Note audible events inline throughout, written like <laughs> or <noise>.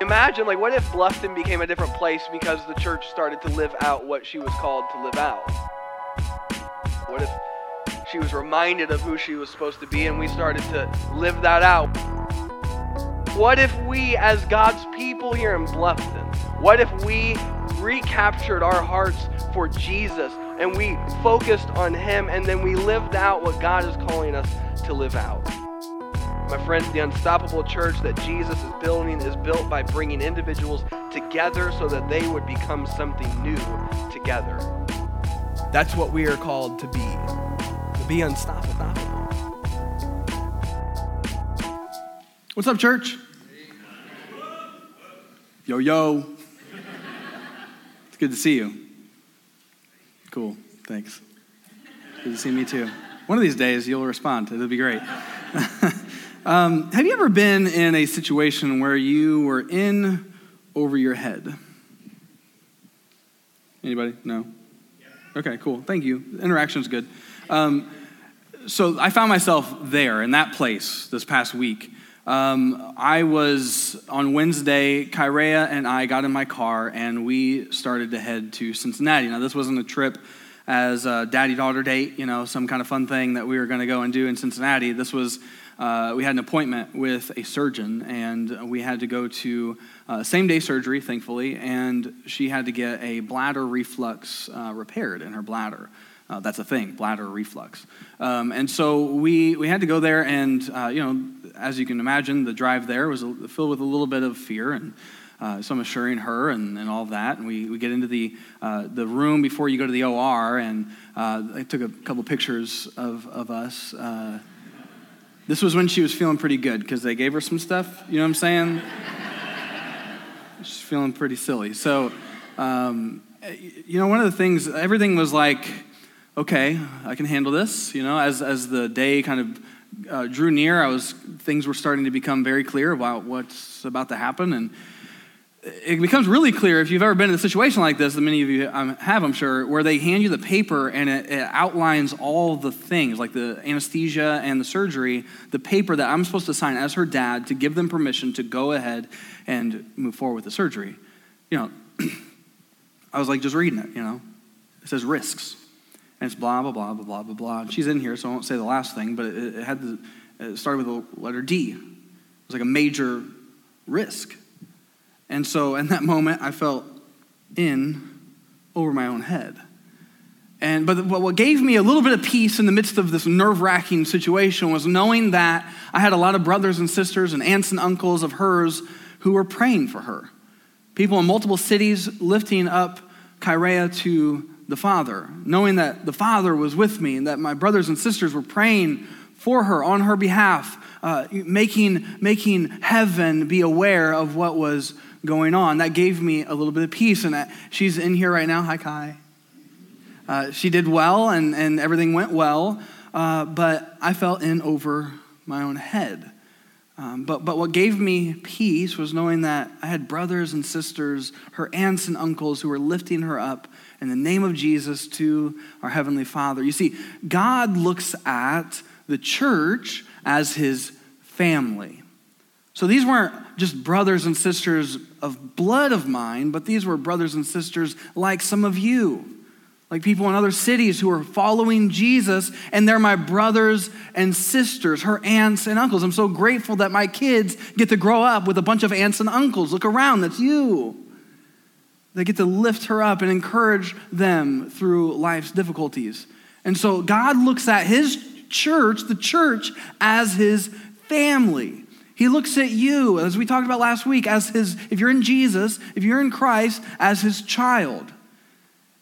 Imagine, like, what if Bluffton became a different place because the church started to live out what she was called to live out? What if she was reminded of who she was supposed to be and we started to live that out? What if we, as God's people here in Bluffton, what if we recaptured our hearts for Jesus and we focused on Him and then we lived out what God is calling us to live out? My friends, the unstoppable church that Jesus is building is built by bringing individuals together so that they would become something new together. That's what we are called to be, to be unstoppable. What's up, church? Yo, yo. It's good to see you. Cool, thanks. Good to see me too. One of these days, you'll respond. It'll be great. <laughs> Um, have you ever been in a situation where you were in over your head? Anybody? No? Okay, cool. Thank you. Interaction's good. Um, so I found myself there in that place this past week. Um, I was on Wednesday, Kyrea and I got in my car and we started to head to Cincinnati. Now, this wasn't a trip as a daddy daughter date, you know, some kind of fun thing that we were going to go and do in Cincinnati. This was uh, we had an appointment with a surgeon, and we had to go to uh, same day surgery, thankfully, and she had to get a bladder reflux uh, repaired in her bladder. Uh, that's a thing, bladder reflux. Um, and so we, we had to go there, and, uh, you know, as you can imagine, the drive there was filled with a little bit of fear. And uh, so assuring her and, and all that. And we, we get into the, uh, the room before you go to the OR, and uh, I took a couple pictures of, of us. This was when she was feeling pretty good because they gave her some stuff. You know what I'm saying? She's feeling pretty silly. So, um, you know, one of the things, everything was like, okay, I can handle this. You know, as, as the day kind of uh, drew near, I was, things were starting to become very clear about what's about to happen. And it becomes really clear if you've ever been in a situation like this, that many of you um, have, I'm sure, where they hand you the paper and it, it, outlines all the things, like the anesthesia and the surgery, the paper that I'm supposed to sign as her dad to give them permission to go ahead and move forward with the surgery. You know, <clears throat> I was like just reading it, you know. It says risks. And it's blah, blah, blah, blah, blah, blah, blah. And she's in here, so I won't say the last thing, but it, it had the, it started with the letter D. It was like a major risk. And so in that moment, I felt in over my own head. And but what gave me a little bit of peace in the midst of this nerve-wracking situation was knowing that I had a lot of brothers and sisters and aunts and uncles of hers who were praying for her. People in multiple cities lifting up Kyrea to the Father, knowing that the Father was with me and that my brothers and sisters were praying for her on her behalf, uh, making, making heaven be aware of what was going on. That gave me a little bit of peace. And she's in here right now. Hi, Kai. Uh, she did well and, and everything went well, uh, but I felt in over my own head. Um, but, but what gave me peace was knowing that I had brothers and sisters, her aunts and uncles who were lifting her up in the name of Jesus to our Heavenly Father. You see, God looks at the church as his family. So these weren't just brothers and sisters of blood of mine, but these were brothers and sisters like some of you, like people in other cities who are following Jesus, and they're my brothers and sisters, her aunts and uncles. I'm so grateful that my kids get to grow up with a bunch of aunts and uncles. Look around, that's you. They get to lift her up and encourage them through life's difficulties. And so God looks at his church, the church, as his family. He looks at you, as we talked about last week, as his, if you're in Jesus, if you're in Christ, as his child.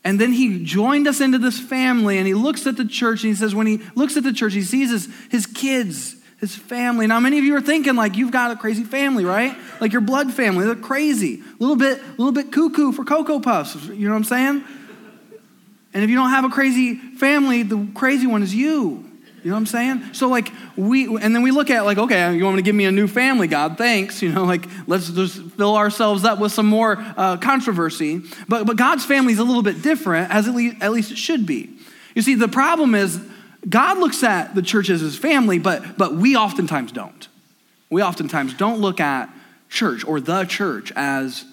And then he joined us into this family and he looks at the church and he says, when he looks at the church, he sees his, his kids, his family. Now, many of you are thinking like you've got a crazy family, right? Like your blood family, they're crazy. A little bit, a little bit cuckoo for Cocoa Puffs. You know what I'm saying? And if you don't have a crazy family, the crazy one is you. You know what I'm saying? So like we, and then we look at like, okay, you want me to give me a new family, God? Thanks. You know, like let's just fill ourselves up with some more uh, controversy. But but God's family is a little bit different, as at least, at least it should be. You see, the problem is God looks at the church as his family, but but we oftentimes don't. We oftentimes don't look at church or the church as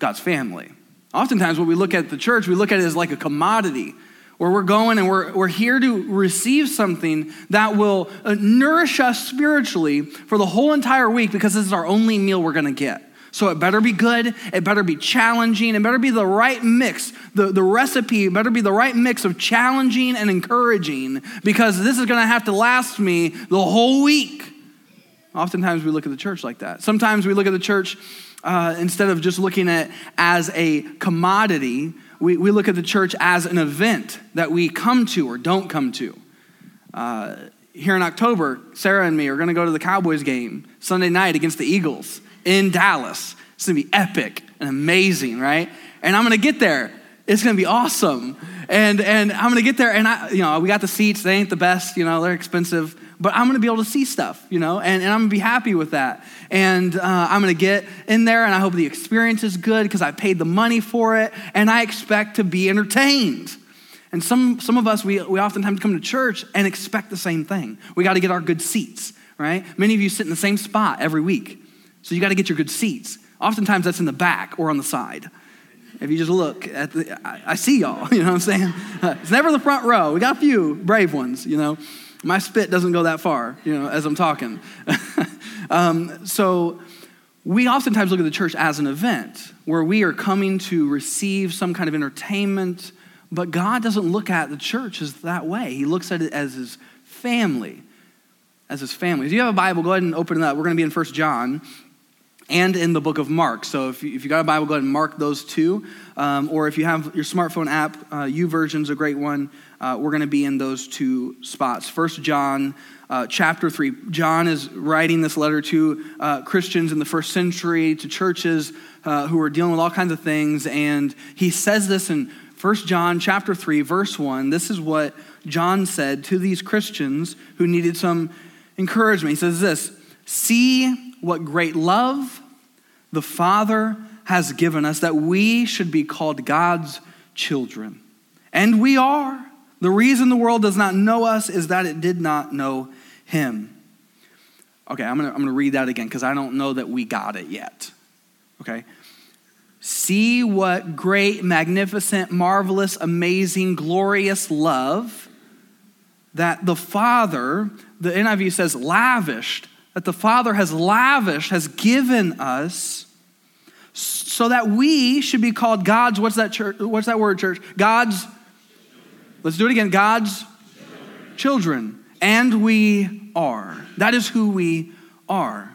God's family. Oftentimes, when we look at the church, we look at it as like a commodity where we're going and we're, we're here to receive something that will uh, nourish us spiritually for the whole entire week because this is our only meal we're going to get. So it better be good, it better be challenging, it better be the right mix. The, the recipe better be the right mix of challenging and encouraging because this is going to have to last me the whole week. Oftentimes we look at the church like that. Sometimes we look at the church uh, instead of just looking at as a commodity, we, we look at the church as an event that we come to or don't come to. Uh, here in October, Sarah and me are going to go to the Cowboys game Sunday night against the Eagles in Dallas. It's going to be epic and amazing, right? And I'm going to get there. It's going to be awesome. And, and I'm going to get there, and I, you know, we got the seats. They ain't the best, you know, they're expensive but I'm gonna be able to see stuff, you know, and, and I'm gonna be happy with that. And uh, I'm gonna get in there, and I hope the experience is good because I paid the money for it, and I expect to be entertained. And some, some of us, we, we oftentimes come to church and expect the same thing. We gotta get our good seats, right? Many of you sit in the same spot every week, so you gotta get your good seats. Oftentimes that's in the back or on the side. If you just look at the, I, I see y'all, <laughs> you know what I'm saying? <laughs> It's never the front row. We got a few brave ones, you know. My spit doesn't go that far, you know, as I'm talking. <laughs> um, so we oftentimes look at the church as an event where we are coming to receive some kind of entertainment, but God doesn't look at the church as that way. He looks at it as his family, as his family. If you have a Bible, go ahead and open it up. We're going to be in First John and in the book of Mark. So if you, if you got a Bible, go ahead and mark those two. Um, or if you have your smartphone app, uh, YouVersion's a great one. Uh, we're going to be in those two spots. First John uh, chapter 3. John is writing this letter to uh, Christians in the first century, to churches uh, who are dealing with all kinds of things. And he says this in First John chapter 3, verse 1. This is what John said to these Christians who needed some encouragement. He says this See what great love the Father has given us that we should be called God's children. And we are. The reason the world does not know us is that it did not know Him. Okay, I'm gonna, I'm gonna read that again because I don't know that we got it yet. Okay? See what great, magnificent, marvelous, amazing, glorious love that the Father, the NIV says lavished that the Father has lavished, has given us, so that we should be called God's, what's that, church, what's that word, church? God's, let's do it again, God's children. children. And we are. That is who we are.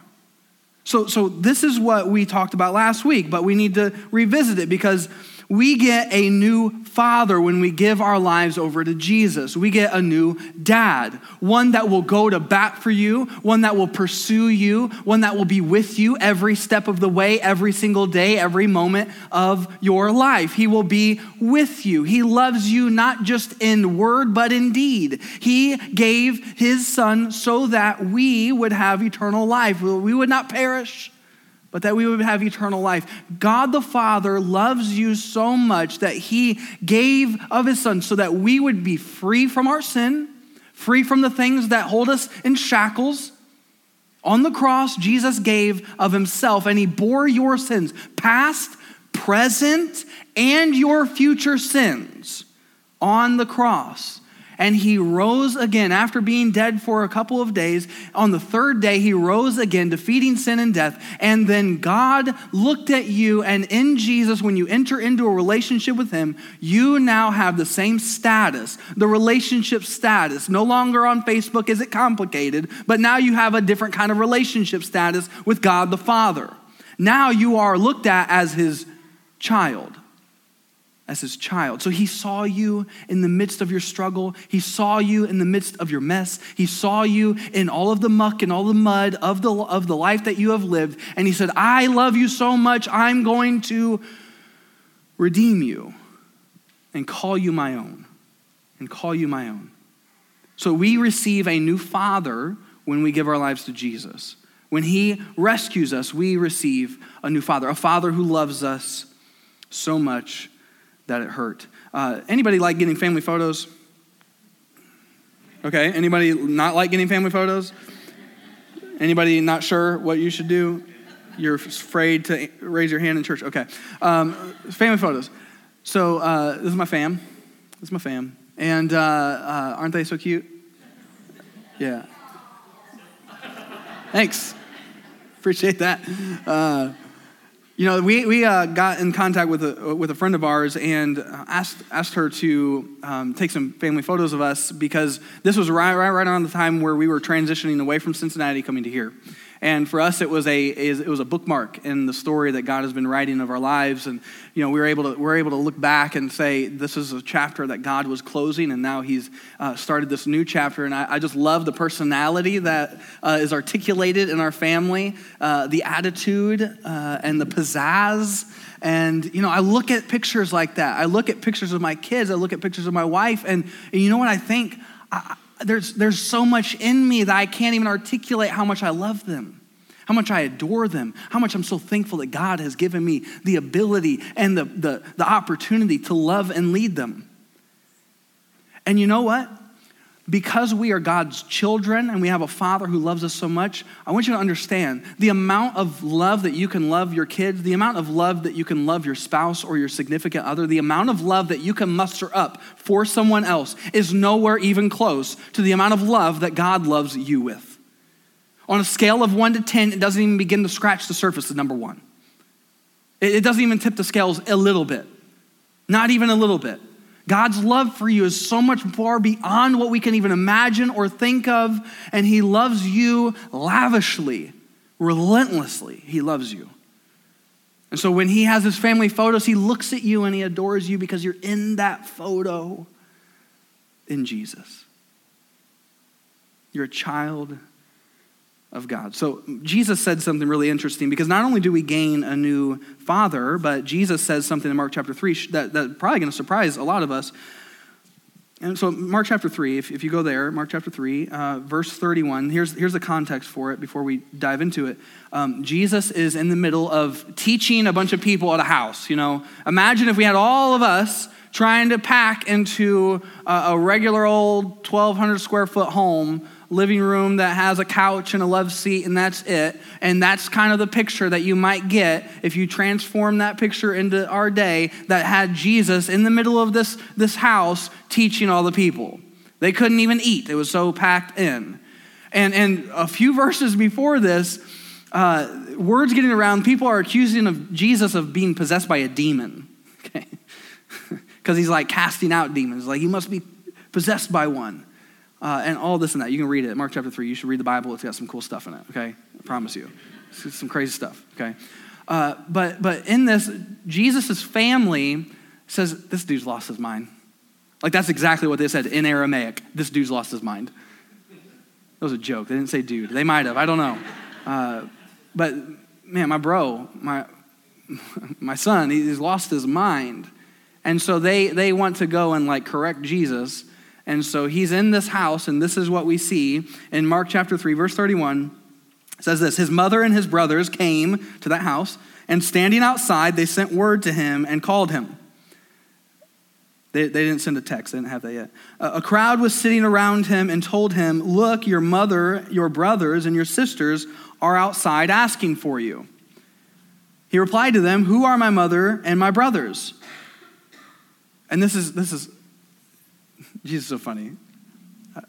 So, so this is what we talked about last week, but we need to revisit it because we get a new father when we give our lives over to Jesus. We get a new dad, one that will go to bat for you, one that will pursue you, one that will be with you every step of the way, every single day, every moment of your life. He will be with you. He loves you not just in word, but in deed. He gave his son so that we would have eternal life. We would not perish but that we would have eternal life. God the Father loves you so much that he gave of his Son so that we would be free from our sin, free from the things that hold us in shackles. On the cross, Jesus gave of himself and he bore your sins, past, present, and your future sins on the cross and he rose again after being dead for a couple of days. On the third day, he rose again, defeating sin and death. And then God looked at you, and in Jesus, when you enter into a relationship with him, you now have the same status, the relationship status. No longer on Facebook is it complicated, but now you have a different kind of relationship status with God the Father. Now you are looked at as his child as his child. So he saw you in the midst of your struggle. He saw you in the midst of your mess. He saw you in all of the muck and all the mud of the, of the life that you have lived. And he said, I love you so much, I'm going to redeem you and call you my own. And call you my own. So we receive a new father when we give our lives to Jesus. When he rescues us, we receive a new father, a father who loves us so much that it hurt. Uh, anybody like getting family photos? Okay, anybody not like getting family photos? Anybody not sure what you should do? You're afraid to raise your hand in church. Okay. Um, family photos. So uh, this is my fam. This is my fam. And uh, uh, aren't they so cute? Yeah. Thanks. Appreciate that. Uh, you know, we, we uh, got in contact with a, with a friend of ours and asked, asked her to um, take some family photos of us because this was right, right, right around the time where we were transitioning away from Cincinnati coming to here. And for us, it was a it was a bookmark in the story that God has been writing of our lives. And you know, we were able to we are able to look back and say this is a chapter that God was closing, and now He's uh, started this new chapter. And I, I just love the personality that uh, is articulated in our family, uh, the attitude uh, and the pizzazz. And you know, I look at pictures like that. I look at pictures of my kids. I look at pictures of my wife, and, and you know what I think. I, there's, there's so much in me that I can't even articulate how much I love them, how much I adore them, how much I'm so thankful that God has given me the ability and the, the, the opportunity to love and lead them. And you know what? Because we are God's children and we have a father who loves us so much, I want you to understand the amount of love that you can love your kids, the amount of love that you can love your spouse or your significant other, the amount of love that you can muster up for someone else is nowhere even close to the amount of love that God loves you with. On a scale of one to 10, it doesn't even begin to scratch the surface of number one. It doesn't even tip the scales a little bit, not even a little bit. God's love for you is so much far beyond what we can even imagine or think of, and He loves you lavishly, relentlessly. He loves you. And so when He has His family photos, He looks at you and He adores you because you're in that photo in Jesus. You're a child of God. So Jesus said something really interesting because not only do we gain a new father, but Jesus says something in Mark chapter 3 that, probably going to surprise a lot of us. And so, Mark chapter 3, if, if you go there, Mark chapter 3, uh, verse 31, here's, here's the context for it before we dive into it. Um, Jesus is in the middle of teaching a bunch of people at a house. You know, imagine if we had all of us trying to pack into a, a regular old 1,200 square foot home living room that has a couch and a love seat, and that's it. And that's kind of the picture that you might get if you transform that picture into our day that had Jesus in the middle of this, this house teaching all the people. They couldn't even eat, it was so packed in. And, and a few <laughs> verses before this, uh, words getting around, people are accusing of Jesus of being possessed by a demon. <laughs> Okay? <laughs> Because he's like casting out demons. Like he must be possessed by one uh, and all this and that. You can read it. Mark chapter 3. You should read the Bible. It's got some cool stuff in it, okay? I promise you. It's some crazy stuff, okay? Uh, but, but in this, Jesus' family says, This dude's lost his mind. Like, that's exactly what they said in Aramaic. This dude's lost his mind. That was a joke. They didn't say dude. They might have. I don't know. Uh, but man, my bro, my, <laughs> my son, he's lost his mind. And so they, they want to go and like correct Jesus and so he's in this house, and this is what we see in Mark chapter 3, verse 31. says this His mother and his brothers came to that house, and standing outside, they sent word to him and called him. They, they didn't send a text, they didn't have that yet. A, a crowd was sitting around him and told him, Look, your mother, your brothers, and your sisters are outside asking for you. He replied to them, Who are my mother and my brothers? And this is, this is <laughs> Jesus is so funny. Uh,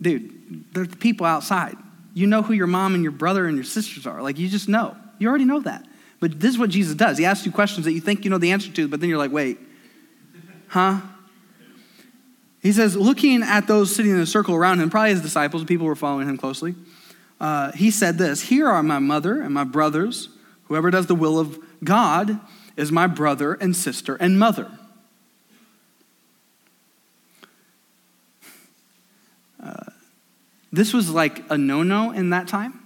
dude, there's people outside. You know who your mom and your brother and your sisters are. Like, you just know. You already know that. But this is what Jesus does. He asks you questions that you think you know the answer to, but then you're like, wait, huh? He says, looking at those sitting in a circle around him, probably his disciples, people were following him closely. Uh, he said this Here are my mother and my brothers. Whoever does the will of God is my brother and sister and mother. This was like a no no in that time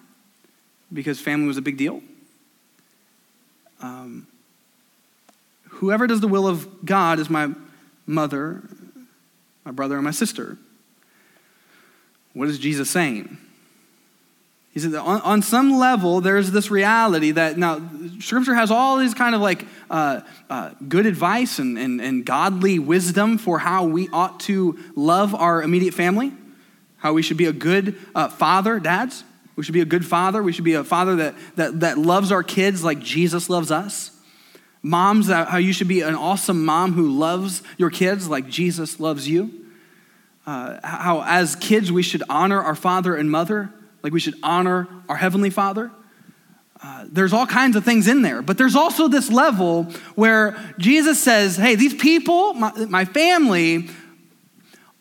because family was a big deal. Um, whoever does the will of God is my mother, my brother, and my sister. What is Jesus saying? He said on, on some level, there's this reality that now Scripture has all these kind of like uh, uh, good advice and, and, and godly wisdom for how we ought to love our immediate family how we should be a good uh, father, dads. We should be a good father. We should be a father that, that, that loves our kids like Jesus loves us. Moms, how you should be an awesome mom who loves your kids like Jesus loves you. Uh, how, as kids, we should honor our father and mother like we should honor our heavenly father. Uh, there's all kinds of things in there, but there's also this level where Jesus says, Hey, these people, my, my family,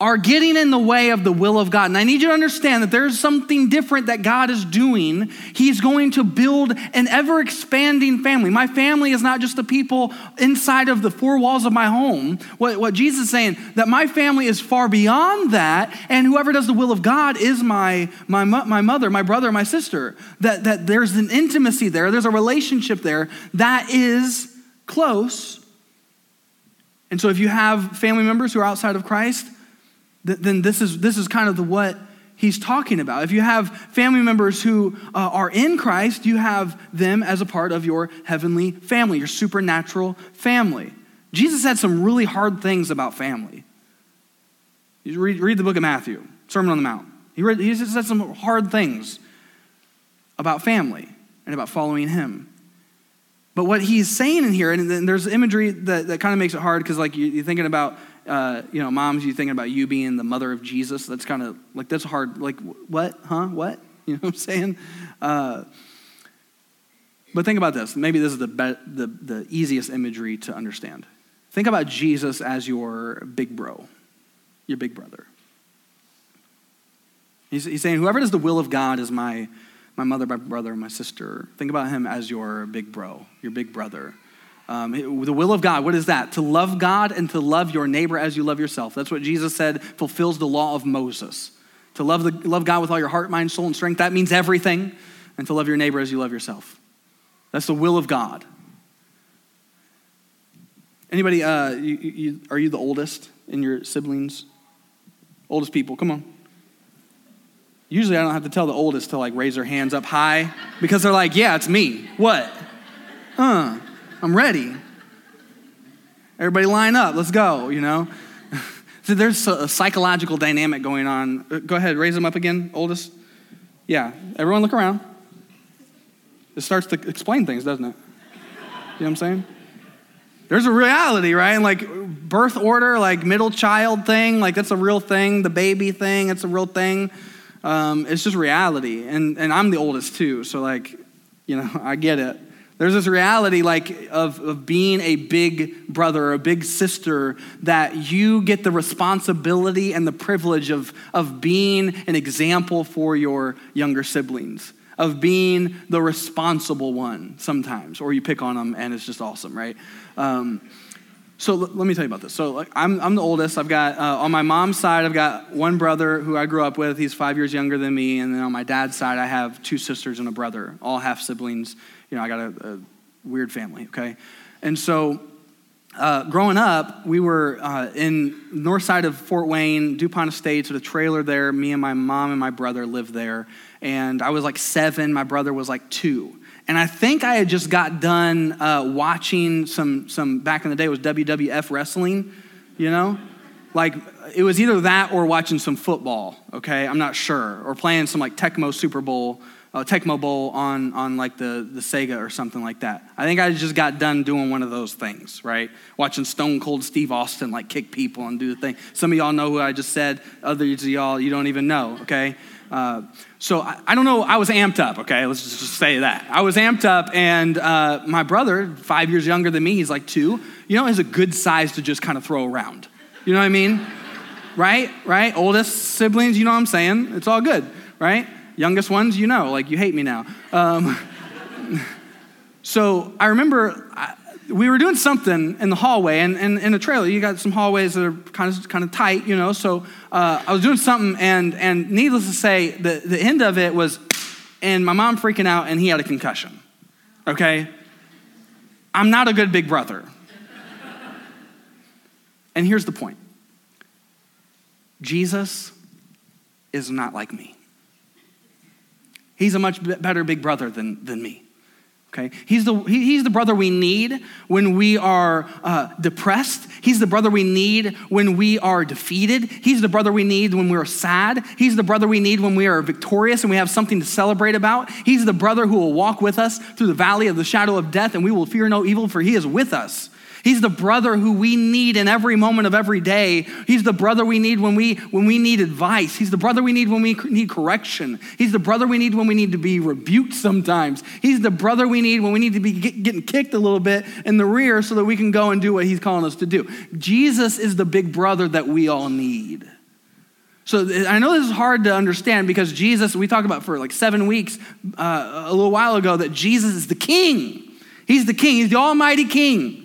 are getting in the way of the will of God. And I need you to understand that there's something different that God is doing. He's going to build an ever expanding family. My family is not just the people inside of the four walls of my home. What, what Jesus is saying, that my family is far beyond that, and whoever does the will of God is my, my, my mother, my brother, my sister. That, that there's an intimacy there, there's a relationship there that is close. And so if you have family members who are outside of Christ, then this is, this is kind of the what he's talking about. If you have family members who uh, are in Christ, you have them as a part of your heavenly family, your supernatural family. Jesus said some really hard things about family. You read, read the book of Matthew, Sermon on the Mount. He, read, he said some hard things about family and about following him. But what he's saying in here, and there's imagery that, that kind of makes it hard because, like, you, are thinking about uh, you know, moms, you thinking about you being the mother of Jesus. That's kind of like, that's hard. Like, what? Huh? What? <laughs> You know what I'm saying? Uh, but think about this. Maybe this is the, be- the, the easiest imagery to understand. Think about Jesus as your big bro, your big brother. He's, he's saying, whoever does the will of God is my, my mother, my brother, my sister. Think about him as your big bro, your big brother. Um, the will of God, what is that? To love God and to love your neighbor as you love yourself. That's what Jesus said fulfills the law of Moses. To love, the, love God with all your heart, mind, soul, and strength, that means everything. And to love your neighbor as you love yourself. That's the will of God. Anybody, uh, you, you, are you the oldest in your siblings? Oldest people, come on. Usually I don't have to tell the oldest to like raise their hands up high because they're like, yeah, it's me. What? Huh. I'm ready. Everybody line up. Let's go, you know? <laughs> so there's a psychological dynamic going on. Uh, go ahead, raise them up again, oldest. Yeah, everyone look around. It starts to explain things, doesn't it? You know what I'm saying? There's a reality, right? Like birth order, like middle child thing, like that's a real thing. The baby thing, it's a real thing. Um, it's just reality. And, and I'm the oldest too, so like, you know, <laughs> I get it. There's this reality like of, of being a big brother or a big sister that you get the responsibility and the privilege of, of being an example for your younger siblings, of being the responsible one sometimes, or you pick on them and it's just awesome, right? Um, so l- let me tell you about this. So like, I'm, I'm the oldest. I've got, uh, on my mom's side, I've got one brother who I grew up with. He's five years younger than me. And then on my dad's side, I have two sisters and a brother, all half siblings you know, I got a, a weird family, okay? And so uh, growing up, we were uh, in north side of Fort Wayne, DuPont Estates, with a trailer there. Me and my mom and my brother lived there. And I was like seven, my brother was like two. And I think I had just got done uh, watching some, some, back in the day, it was WWF wrestling, you know? Like, it was either that or watching some football, okay? I'm not sure. Or playing some like Tecmo Super Bowl uh, Tecmo Bowl on, on like the, the Sega or something like that. I think I just got done doing one of those things, right? Watching Stone Cold Steve Austin like kick people and do the thing. Some of y'all know who I just said. Others of y'all, you don't even know, okay? Uh, so I, I, don't know. I was amped up, okay? Let's just, say that. I was amped up, and uh, my brother, five years younger than me, he's like two, you know, is a good size to just kind of throw around. You know what I mean? right? Right? Oldest siblings, you know what I'm saying? It's all good, right? Youngest ones, you know, like you hate me now. Um, <laughs> so I remember I, we were doing something in the hallway, and, in the trailer, you got some hallways that are kind of kind of tight, you know. So uh, I was doing something, and and needless to say, the the end of it was, and my mom freaking out, and he had a concussion. Okay, I'm not a good big brother. and here's the point: Jesus is not like me. He's a much better big brother than, than me. Okay, he's the, he, he's the brother we need when we are uh, depressed. He's the brother we need when we are defeated. He's the brother we need when we're sad. He's the brother we need when we are victorious and we have something to celebrate about. He's the brother who will walk with us through the valley of the shadow of death and we will fear no evil, for he is with us. He's the brother who we need in every moment of every day. He's the brother we need when we, when we need advice. He's the brother we need when we need correction. He's the brother we need when we need to be rebuked sometimes. He's the brother we need when we need to be get, getting kicked a little bit in the rear so that we can go and do what he's calling us to do. Jesus is the big brother that we all need. So I know this is hard to understand because Jesus, we talked about for like seven weeks uh, a little while ago that Jesus is the king. He's the king, he's the almighty king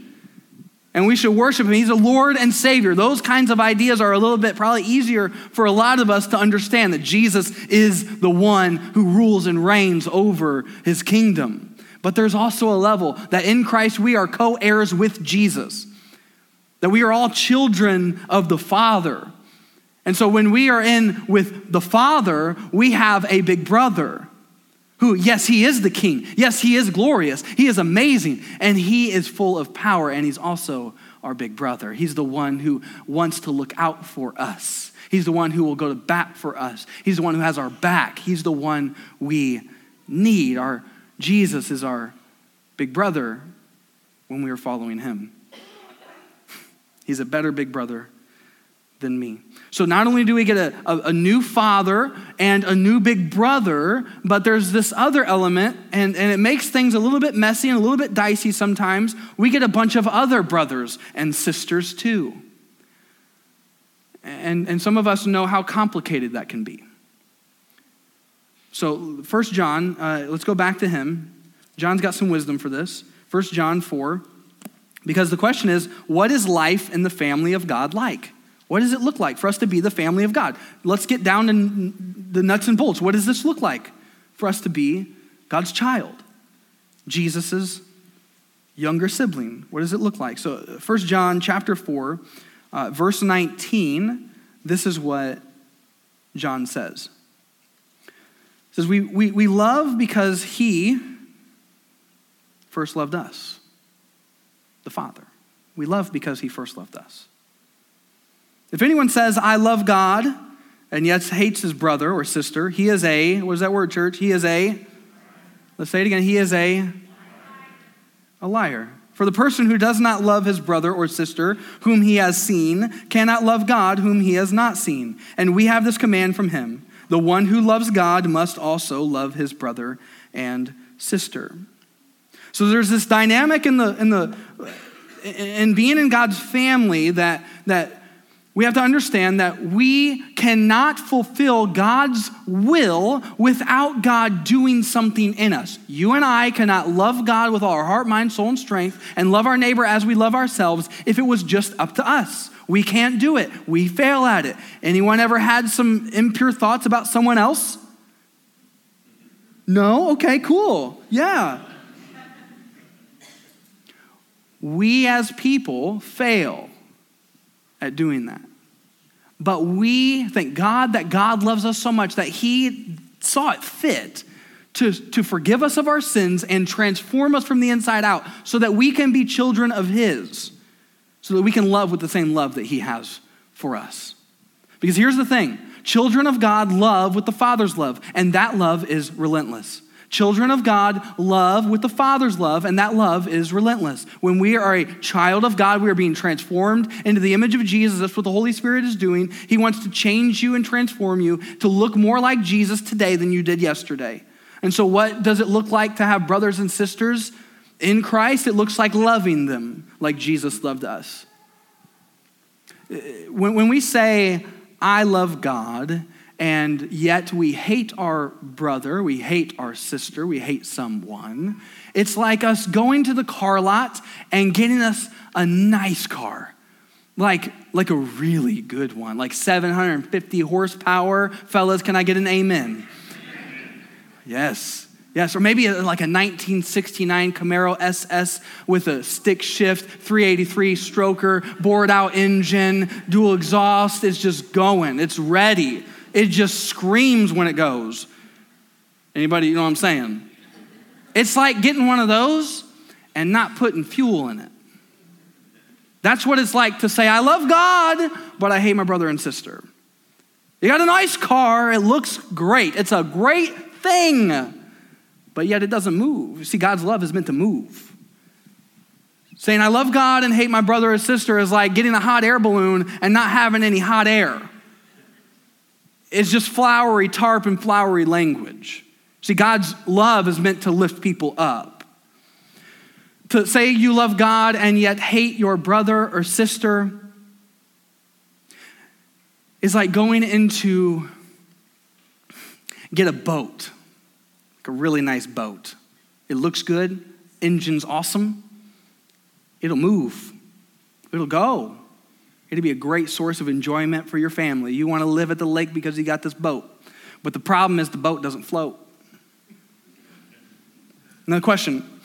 and we should worship him. He's a Lord and Savior. Those kinds of ideas are a little bit probably easier for a lot of us to understand that Jesus is the one who rules and reigns over his kingdom. But there's also a level that in Christ we are co heirs with Jesus, that we are all children of the Father. And so when we are in with the Father, we have a big brother who, yes, he is the king. Yes, he is glorious. He is amazing. And he is full of power. And he's also our big brother. He's the one who wants to look out for us. He's the one who will go to bat for us. He's the one who has our back. He's the one we need. Our Jesus is our big brother when we are following him. <laughs> He's a better big brother than me. So not only do we get a, a, a, new father and a new big brother, but there's this other element, and, and it makes things a little bit messy and a little bit dicey sometimes. We get a bunch of other brothers and sisters too. And, and some of us know how complicated that can be. So, First John, uh, let's go back to him. John's got some wisdom for this. First John 4, because the question is, what is life in the family of God like? What does it look like for us to be the family of God? Let's get down to the nuts and bolts. What does this look like for us to be God's child? Jesus's younger sibling. What does it look like? So, First John chapter 4, uh, verse 19, this is what John says. Says, we, we, we love because he first loved us, the Father. We love because he first loved us. If anyone says, I love God, and yet hates his brother or sister, he is a, what is that word, church? He is a, let's say it again, he is a, a liar. For the person who does not love his brother or sister whom he has seen cannot love God whom he has not seen. And we have this command from him the one who loves God must also love his brother and sister. So there's this dynamic in the in the in being in God's family that that we have to understand that we cannot fulfill God's will without God doing something in us. You and I cannot love God with all our heart, mind, soul, and strength and love our neighbor as we love ourselves if it was just up to us. We can't do it. We fail at it. Anyone ever had some impure thoughts about someone else? No? Okay, cool. Yeah. We as people fail at doing that. But we thank God that God loves us so much that He saw it fit to, to forgive us of our sins and transform us from the inside out so that we can be children of His, so that we can love with the same love that He has for us. Because here's the thing children of God love with the Father's love, and that love is relentless. Children of God love with the Father's love, and that love is relentless. When we are a child of God, we are being transformed into the image of Jesus. That's what the Holy Spirit is doing. He wants to change you and transform you to look more like Jesus today than you did yesterday. And so, what does it look like to have brothers and sisters in Christ? It looks like loving them like Jesus loved us. When, we say, I love God, and yet we hate our brother, we hate our sister, we hate someone. It's like us going to the car lot and getting us a nice car. Like, like a really good one, like 750 horsepower. Fellas, can I get an amen? Yes. Yes, or maybe like a 1969 Camaro SS with a stick shift, 383 stroker, bored out engine, dual exhaust. It's just going, it's ready. It just screams when it goes. Anybody, you know what I'm saying? It's like getting one of those and not putting fuel in it. That's what it's like to say, I love God, but I hate my brother and sister. You got a nice car, it looks great, it's a great thing, but yet it doesn't move. See, God's love is meant to move. Saying, I love God and hate my brother or sister is like getting a hot air balloon and not having any hot air. It's just flowery tarp and flowery language. See, God's love is meant to lift people up. To say you love God and yet hate your brother or sister is like going into get a boat, like a really nice boat. It looks good, engine's awesome, it'll move, it'll go. It'll be a great source of enjoyment for your family. You want to live at the lake because you got this boat. But the problem is the boat doesn't float. Another question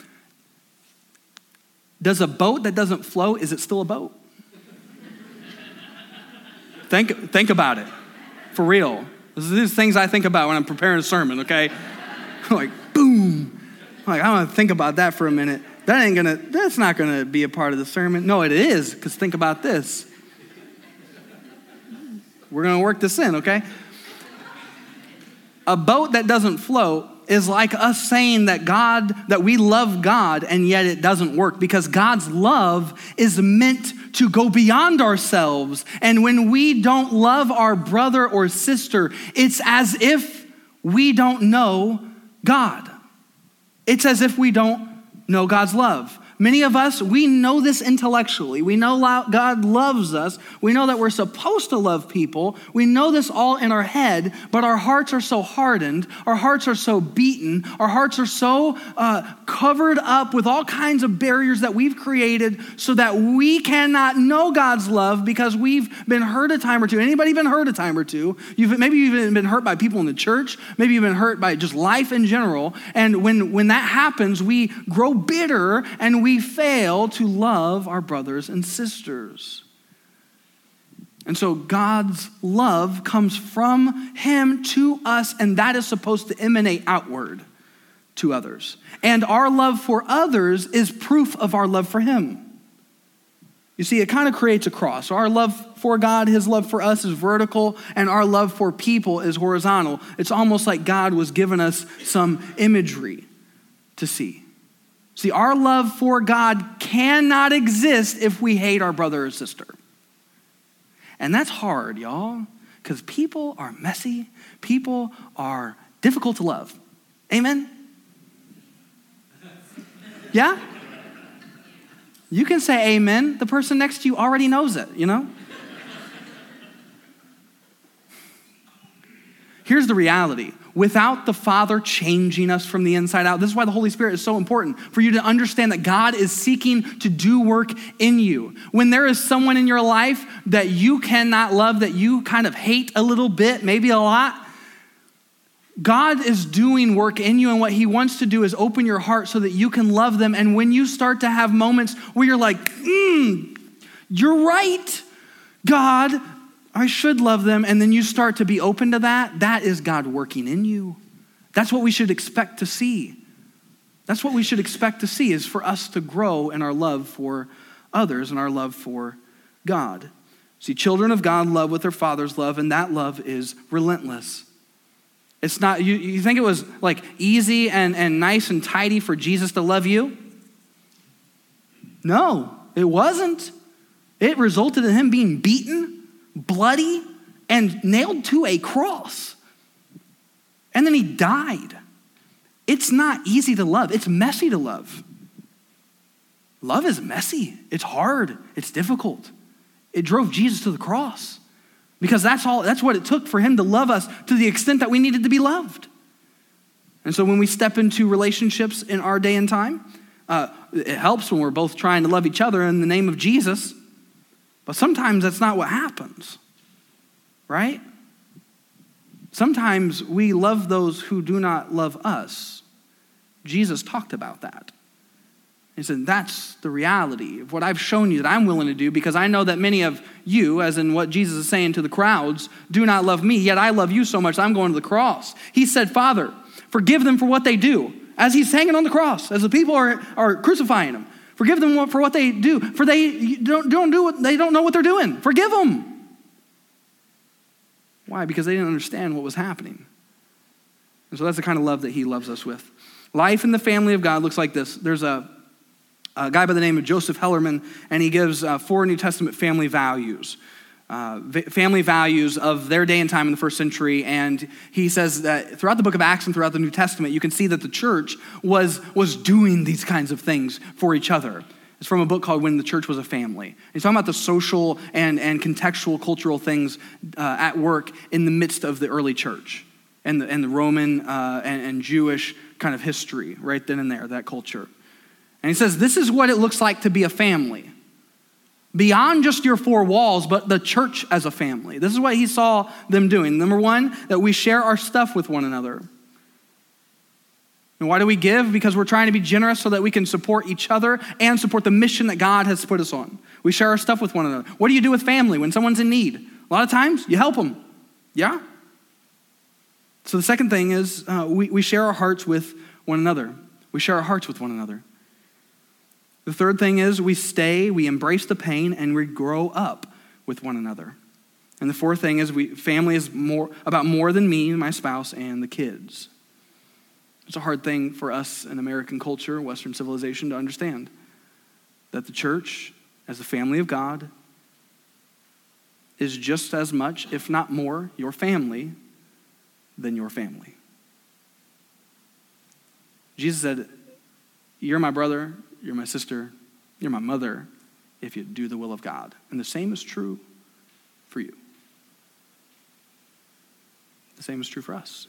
Does a boat that doesn't float, is it still a boat? think, think about it. For real. These are things I think about when I'm preparing a sermon, okay? <laughs> like, boom. Like, I'm like, I want to think about that for a minute. That ain't gonna, that's not gonna be a part of the sermon. No, it is, because think about this. We're gonna work this in, okay? A boat that doesn't float is like us saying that God, that we love God, and yet it doesn't work because God's love is meant to go beyond ourselves. And when we don't love our brother or sister, it's as if we don't know God. It's as if we don't know God's love. Many of us, we know this intellectually. We know God loves us. We know that we're supposed to love people. We know this all in our head, but our hearts are so hardened. Our hearts are so beaten. Our hearts are so uh, covered up with all kinds of barriers that we've created so that we cannot know God's love because we've been hurt a time or two. Anybody been hurt a time or two? You've, maybe you've been hurt by people in the church. Maybe you've been hurt by just life in general. And when, when that happens, we grow bitter and we we fail to love our brothers and sisters. And so God's love comes from Him to us, and that is supposed to emanate outward to others. And our love for others is proof of our love for Him. You see, it kind of creates a cross. Our love for God, His love for us is vertical, and our love for people is horizontal. It's almost like God was giving us some imagery to see. See, our love for God cannot exist if we hate our brother or sister. And that's hard, y'all, because people are messy, people are difficult to love. Amen? <laughs> Yeah? You can say amen. The person next to you already knows it, you know? Here's the reality without the Father changing us from the inside out. This is why the Holy Spirit is so important for you to understand that God is seeking to do work in you. When there is someone in your life that you cannot love, that you kind of hate a little bit, maybe a lot, God is doing work in you, and what He wants to do is open your heart so that you can love them. And when you start to have moments where you're like, mm, you're right, God, I should love them, and then you start to be open to that, that is God working in you. That's what we should expect to see. That's what we should expect to see is for us to grow in our love for others and our love for God. See, children of God love with their father's love, and that love is relentless. It's not, you, you think it was like easy and, and nice and tidy for Jesus to love you? No, it wasn't. It resulted in him being beaten bloody, and nailed to a cross. And then he died. It's not easy to love, it's messy to love. Love is messy, it's hard, it's difficult. It drove Jesus to the cross because that's all that's what it took for him to love us to the extent that we needed to be loved. And so when we step into relationships in our day and time, uh, it helps when we're both trying to love each other in the name of Jesus. But sometimes that's not what happens, right? Sometimes we love those who do not love us. Jesus talked about that. He said, That's the reality of what I've shown you that I'm willing to do because I know that many of you, as in what Jesus is saying to the crowds, do not love me, yet I love you so much I'm going to the cross. He said, Father, forgive them for what they do. as he's hanging on the cross, as the people are, are crucifying him. Forgive them for what they do, for they don't, don't do what, they don't know what they're doing. Forgive them. Why? Because they didn't understand what was happening. And so that's the kind of love that he loves us with. Life in the family of God looks like this. There's a, a guy by the name of Joseph Hellerman, and he gives uh, four New Testament family values uh, family values of their day and time in the first century. And he says that throughout the book of Acts and throughout the New Testament, you can see that the church was, was doing these kinds of things for each other. It's from a book called When the Church Was a Family. He's talking about the social and, and contextual cultural things uh, at work in the midst of the early church and the, and the Roman uh, and, and Jewish kind of history right then and there, that culture. And he says, This is what it looks like to be a family beyond just your four walls, but the church as a family. This is what he saw them doing. Number one, that we share our stuff with one another. And why do we give? Because we're trying to be generous so that we can support each other and support the mission that God has put us on. We share our stuff with one another. What do you do with family when someone's in need? A lot of times, you help them. Yeah? So the second thing is uh, we, we share our hearts with one another. We share our hearts with one another. The third thing is we stay, we embrace the pain, and we grow up with one another. And the fourth thing is we family is more about more than me, my spouse, and the kids. It's a hard thing for us in American culture, Western civilization, to understand that the church, as the family of God, is just as much, if not more, your family than your family. Jesus said, You're my brother, you're my sister, you're my mother if you do the will of God. And the same is true for you. The same is true for us.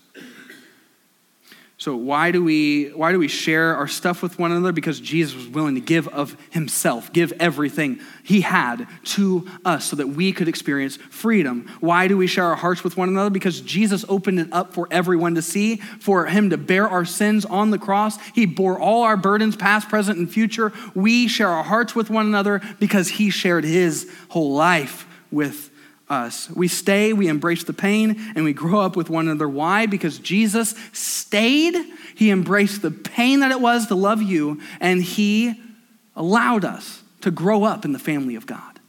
So why do we why do we share our stuff with one another? Because Jesus was willing to give of himself, give everything he had to us so that we could experience freedom. Why do we share our hearts with one another? Because Jesus opened it up for everyone to see, for him to bear our sins on the cross. He bore all our burdens, past, present, and future. We share our hearts with one another because he shared his whole life with us. We stay, we embrace the pain, and we grow up with one another. Why? Because Jesus stayed, he embraced the pain that it was to love you, and he allowed us to grow up in the family of God.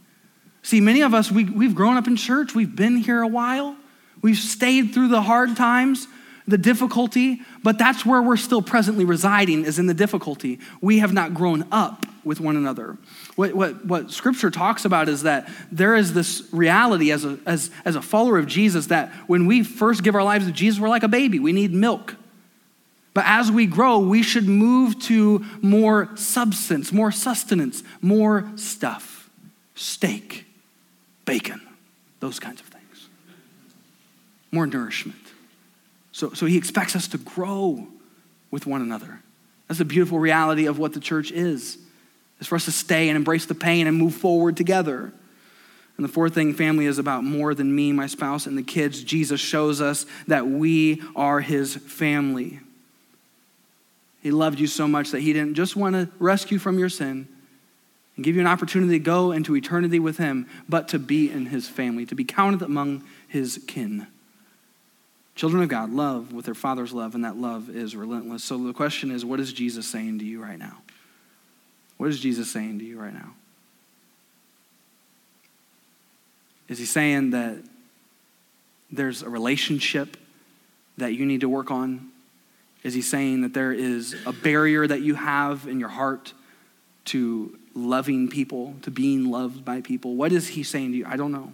See, many of us, we, we've grown up in church, we've been here a while, we've stayed through the hard times, the difficulty, but that's where we're still presently residing, is in the difficulty. We have not grown up with one another. What, what, what scripture talks about is that there is this reality as a, as, as a follower of Jesus that when we first give our lives to Jesus, we're like a baby. We need milk. But as we grow, we should move to more substance, more sustenance, more stuff steak, bacon, those kinds of things. More nourishment. So, so he expects us to grow with one another. That's the beautiful reality of what the church is is for us to stay and embrace the pain and move forward together. And the fourth thing, family, is about more than me, my spouse, and the kids. Jesus shows us that we are his family. He loved you so much that he didn't just want to rescue from your sin and give you an opportunity to go into eternity with him, but to be in his family, to be counted among his kin. Children of God love with their father's love, and that love is relentless. So the question is what is Jesus saying to you right now? What is Jesus saying to you right now? Is he saying that there's a relationship that you need to work on? Is he saying that there is a barrier that you have in your heart to loving people, to being loved by people? What is he saying to you? I don't know.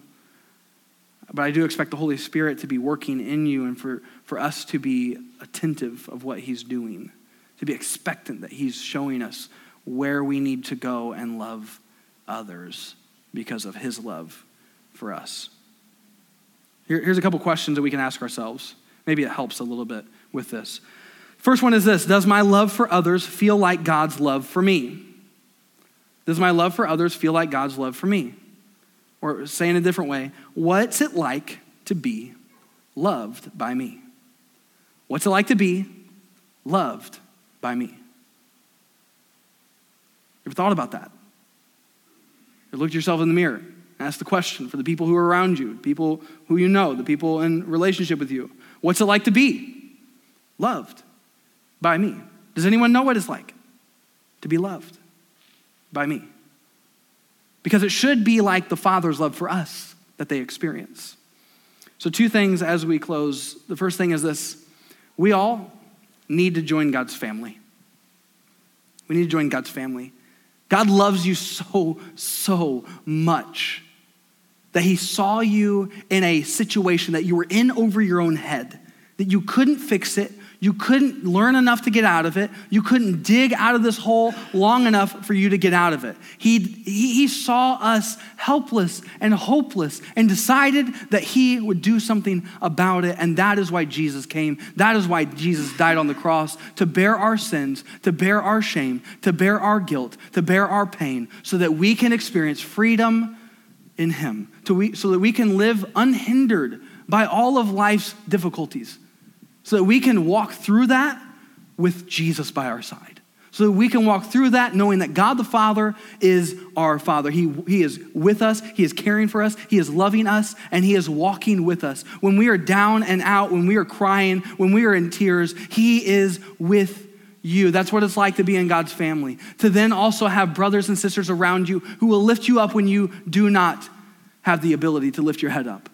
But I do expect the Holy Spirit to be working in you and for, for us to be attentive of what he's doing, to be expectant that he's showing us where we need to go and love others because of his love for us. Here, here's a couple questions that we can ask ourselves. Maybe it helps a little bit with this. First one is this Does my love for others feel like God's love for me? Does my love for others feel like God's love for me? Or say in a different way, what's it like to be loved by me? What's it like to be loved by me? Ever thought about that? You looked yourself in the mirror, asked the question for the people who are around you, people who you know, the people in relationship with you. What's it like to be loved by me? Does anyone know what it's like to be loved by me? Because it should be like the Father's love for us that they experience. So, two things as we close. The first thing is this we all need to join God's family. We need to join God's family. God loves you so, so much that He saw you in a situation that you were in over your own head, that you couldn't fix it, you couldn't learn enough to get out of it. You couldn't dig out of this hole long enough for you to get out of it. He, he, saw us helpless and hopeless and decided that he would do something about it. And that is why Jesus came. That is why Jesus died on the cross to bear our sins, to bear our shame, to bear our guilt, to bear our pain, so that we can experience freedom in him, to we, so that we can live unhindered by all of life's difficulties so that we can walk through that with Jesus by our side. So that we can walk through that knowing that God the Father is our Father. He, he is with us, He is caring for us, He is loving us, and He is walking with us. When we are down and out, when we are crying, when we are in tears, He is with you. That's what it's like to be in God's family. To then also have brothers and sisters around you who will lift you up when you do not have the ability to lift your head up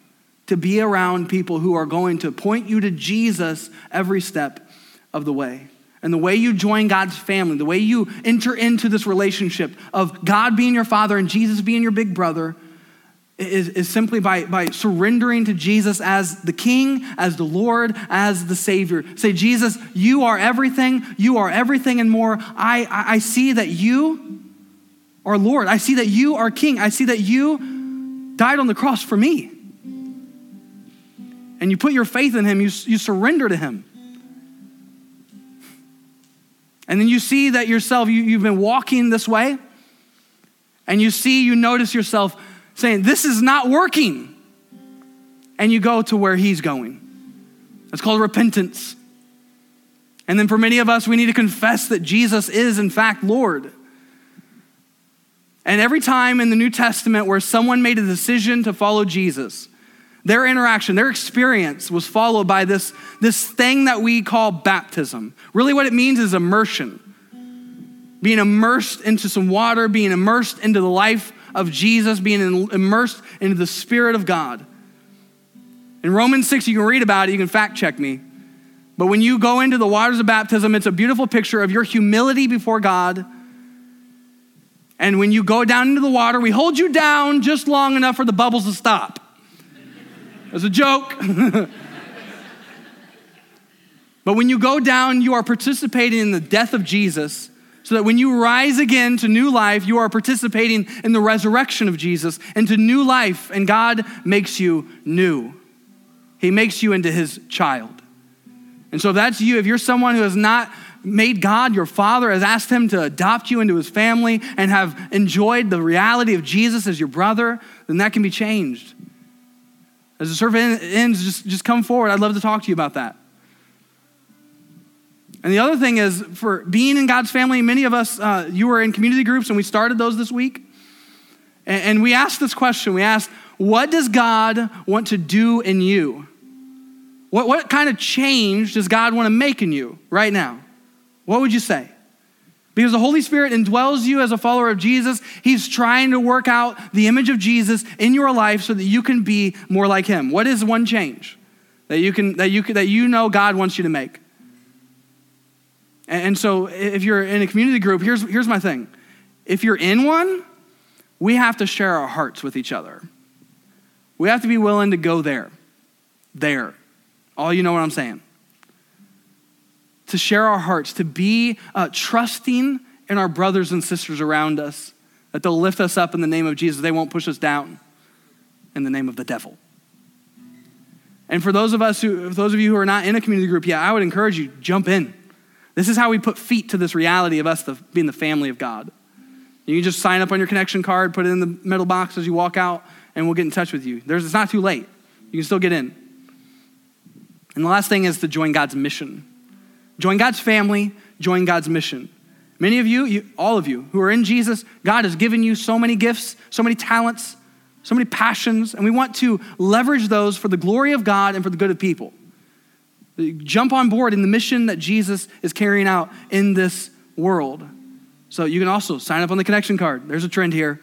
to be around people who are going to point you to Jesus every step of the way. And the way you join God's family, the way you enter into this relationship of God being your father and Jesus being your big brother, is, is simply by, by surrendering to Jesus as the King, as the Lord, as the Savior. Say, Jesus, you are everything. You are everything and more. I, I, I see that you are Lord. I see that you are King. I see that you died on the cross for me and you put your faith in Him, you, you surrender to Him. And then you see that yourself, you, you've been walking this way, and you see, you notice yourself saying, This is not working. And you go to where He's going. It's called repentance. And then for many of us, we need to confess that Jesus is, in fact, Lord. And every time in the New Testament where someone made a decision to follow Jesus, their interaction, their experience was followed by this, this thing that we call baptism. Really, what it means is immersion. Being immersed into some water, being immersed into the life of Jesus, being immersed into the Spirit of God. In Romans 6, you can read about it, you can fact check me. But when you go into the waters of baptism, it's a beautiful picture of your humility before God. And when you go down into the water, we hold you down just long enough for the bubbles to stop. It's a joke. but when you go down, you are participating in the death of Jesus, so that when you rise again to new life, you are participating in the resurrection of Jesus into new life, and God makes you new. He makes you into his child. And so, that's you, if you're someone who has not made God your father, has asked him to adopt you into his family, and have enjoyed the reality of Jesus as your brother, then that can be changed. As the service ends, just, just come forward. I'd love to talk to you about that. And the other thing is, for being in God's family, many of us, uh, you were in community groups, and we started those this week. And, and we asked this question we asked, what does God want to do in you? What, what kind of change does God want to make in you right now? What would you say? Because the Holy Spirit indwells you as a follower of Jesus. He's trying to work out the image of Jesus in your life so that you can be more like him. What is one change that you can that you can, that you know God wants you to make? And, and so if you're in a community group, here's here's my thing. If you're in one, we have to share our hearts with each other. We have to be willing to go there. There. All you know what I'm saying to share our hearts, to be uh, trusting in our brothers and sisters around us, that they'll lift us up in the name of Jesus. They won't push us down in the name of the devil. And for those of us who, those of you who are not in a community group yet, I would encourage you, jump in. This is how we put feet to this reality of us being the family of God. You can just sign up on your connection card, put it in the middle box as you walk out, and we'll get in touch with you. There's, it's not too late. You can still get in. And the last thing is to join God's mission. Join God's family, join God's mission. Many of you, you, all of you who are in Jesus, God has given you so many gifts, so many talents, so many passions, and we want to leverage those for the glory of God and for the good of people. Jump on board in the mission that Jesus is carrying out in this world. So you can also sign up on the connection card. There's a trend here.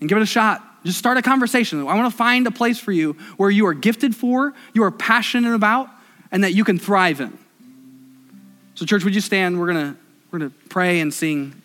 And give it a shot. Just start a conversation. I want to find a place for you where you are gifted for, you are passionate about, and that you can thrive in. So, church, would you stand? We're going to we're going to pray and sing